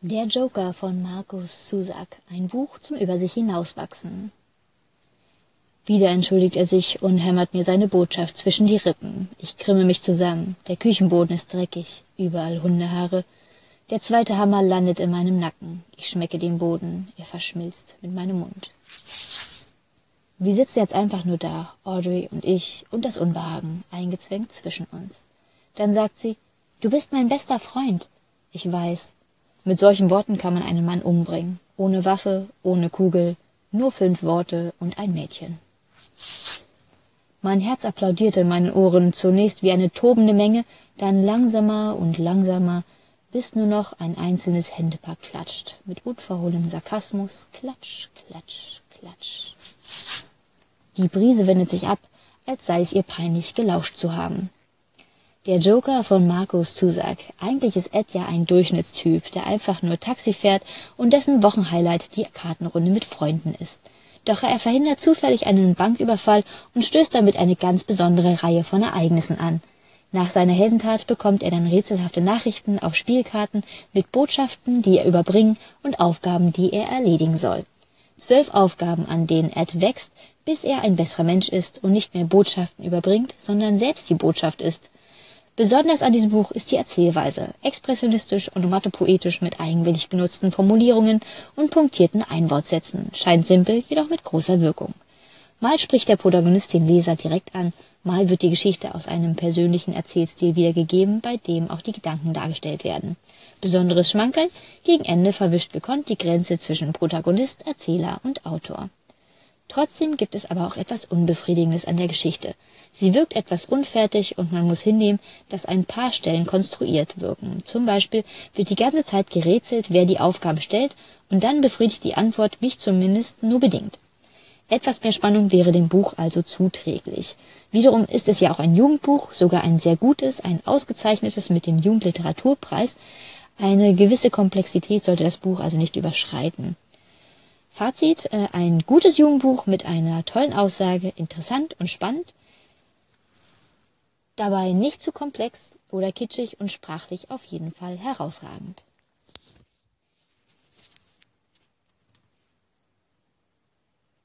Der Joker von Markus Zusak. Ein Buch zum Über sich hinauswachsen. Wieder entschuldigt er sich und hämmert mir seine Botschaft zwischen die Rippen. Ich krimme mich zusammen. Der Küchenboden ist dreckig. Überall Hundehaare. Der zweite Hammer landet in meinem Nacken. Ich schmecke den Boden. Er verschmilzt mit meinem Mund. Wir sitzen jetzt einfach nur da, Audrey und ich und das Unbehagen, eingezwängt zwischen uns. Dann sagt sie, du bist mein bester Freund. Ich weiß. Mit solchen Worten kann man einen Mann umbringen. Ohne Waffe, ohne Kugel, nur fünf Worte und ein Mädchen. Mein Herz applaudierte in meinen Ohren, zunächst wie eine tobende Menge, dann langsamer und langsamer, bis nur noch ein einzelnes Händepaar klatscht, mit unverhohlenem Sarkasmus, klatsch, klatsch, klatsch. Die Brise wendet sich ab, als sei es ihr peinlich, gelauscht zu haben. Der Joker von Markus Zusak. Eigentlich ist Ed ja ein Durchschnittstyp, der einfach nur Taxi fährt und dessen Wochenhighlight die Kartenrunde mit Freunden ist. Doch er verhindert zufällig einen Banküberfall und stößt damit eine ganz besondere Reihe von Ereignissen an. Nach seiner Heldentat bekommt er dann rätselhafte Nachrichten auf Spielkarten mit Botschaften, die er überbringen und Aufgaben, die er erledigen soll. Zwölf Aufgaben, an denen Ed wächst, bis er ein besserer Mensch ist und nicht mehr Botschaften überbringt, sondern selbst die Botschaft ist. Besonders an diesem Buch ist die Erzählweise, expressionistisch und onomatopoetisch mit eigenwillig genutzten Formulierungen und punktierten Einwortsätzen, scheint simpel, jedoch mit großer Wirkung. Mal spricht der Protagonist den Leser direkt an, mal wird die Geschichte aus einem persönlichen Erzählstil wiedergegeben, bei dem auch die Gedanken dargestellt werden. Besonderes Schmankerl, gegen Ende verwischt gekonnt die Grenze zwischen Protagonist, Erzähler und Autor. Trotzdem gibt es aber auch etwas Unbefriedigendes an der Geschichte. Sie wirkt etwas unfertig und man muss hinnehmen, dass ein paar Stellen konstruiert wirken. Zum Beispiel wird die ganze Zeit gerätselt, wer die Aufgaben stellt, und dann befriedigt die Antwort mich zumindest nur bedingt. Etwas mehr Spannung wäre dem Buch also zuträglich. Wiederum ist es ja auch ein Jugendbuch, sogar ein sehr gutes, ein ausgezeichnetes mit dem Jugendliteraturpreis. Eine gewisse Komplexität sollte das Buch also nicht überschreiten. Fazit, äh, ein gutes Jugendbuch mit einer tollen Aussage, interessant und spannend, dabei nicht zu komplex oder kitschig und sprachlich auf jeden Fall herausragend.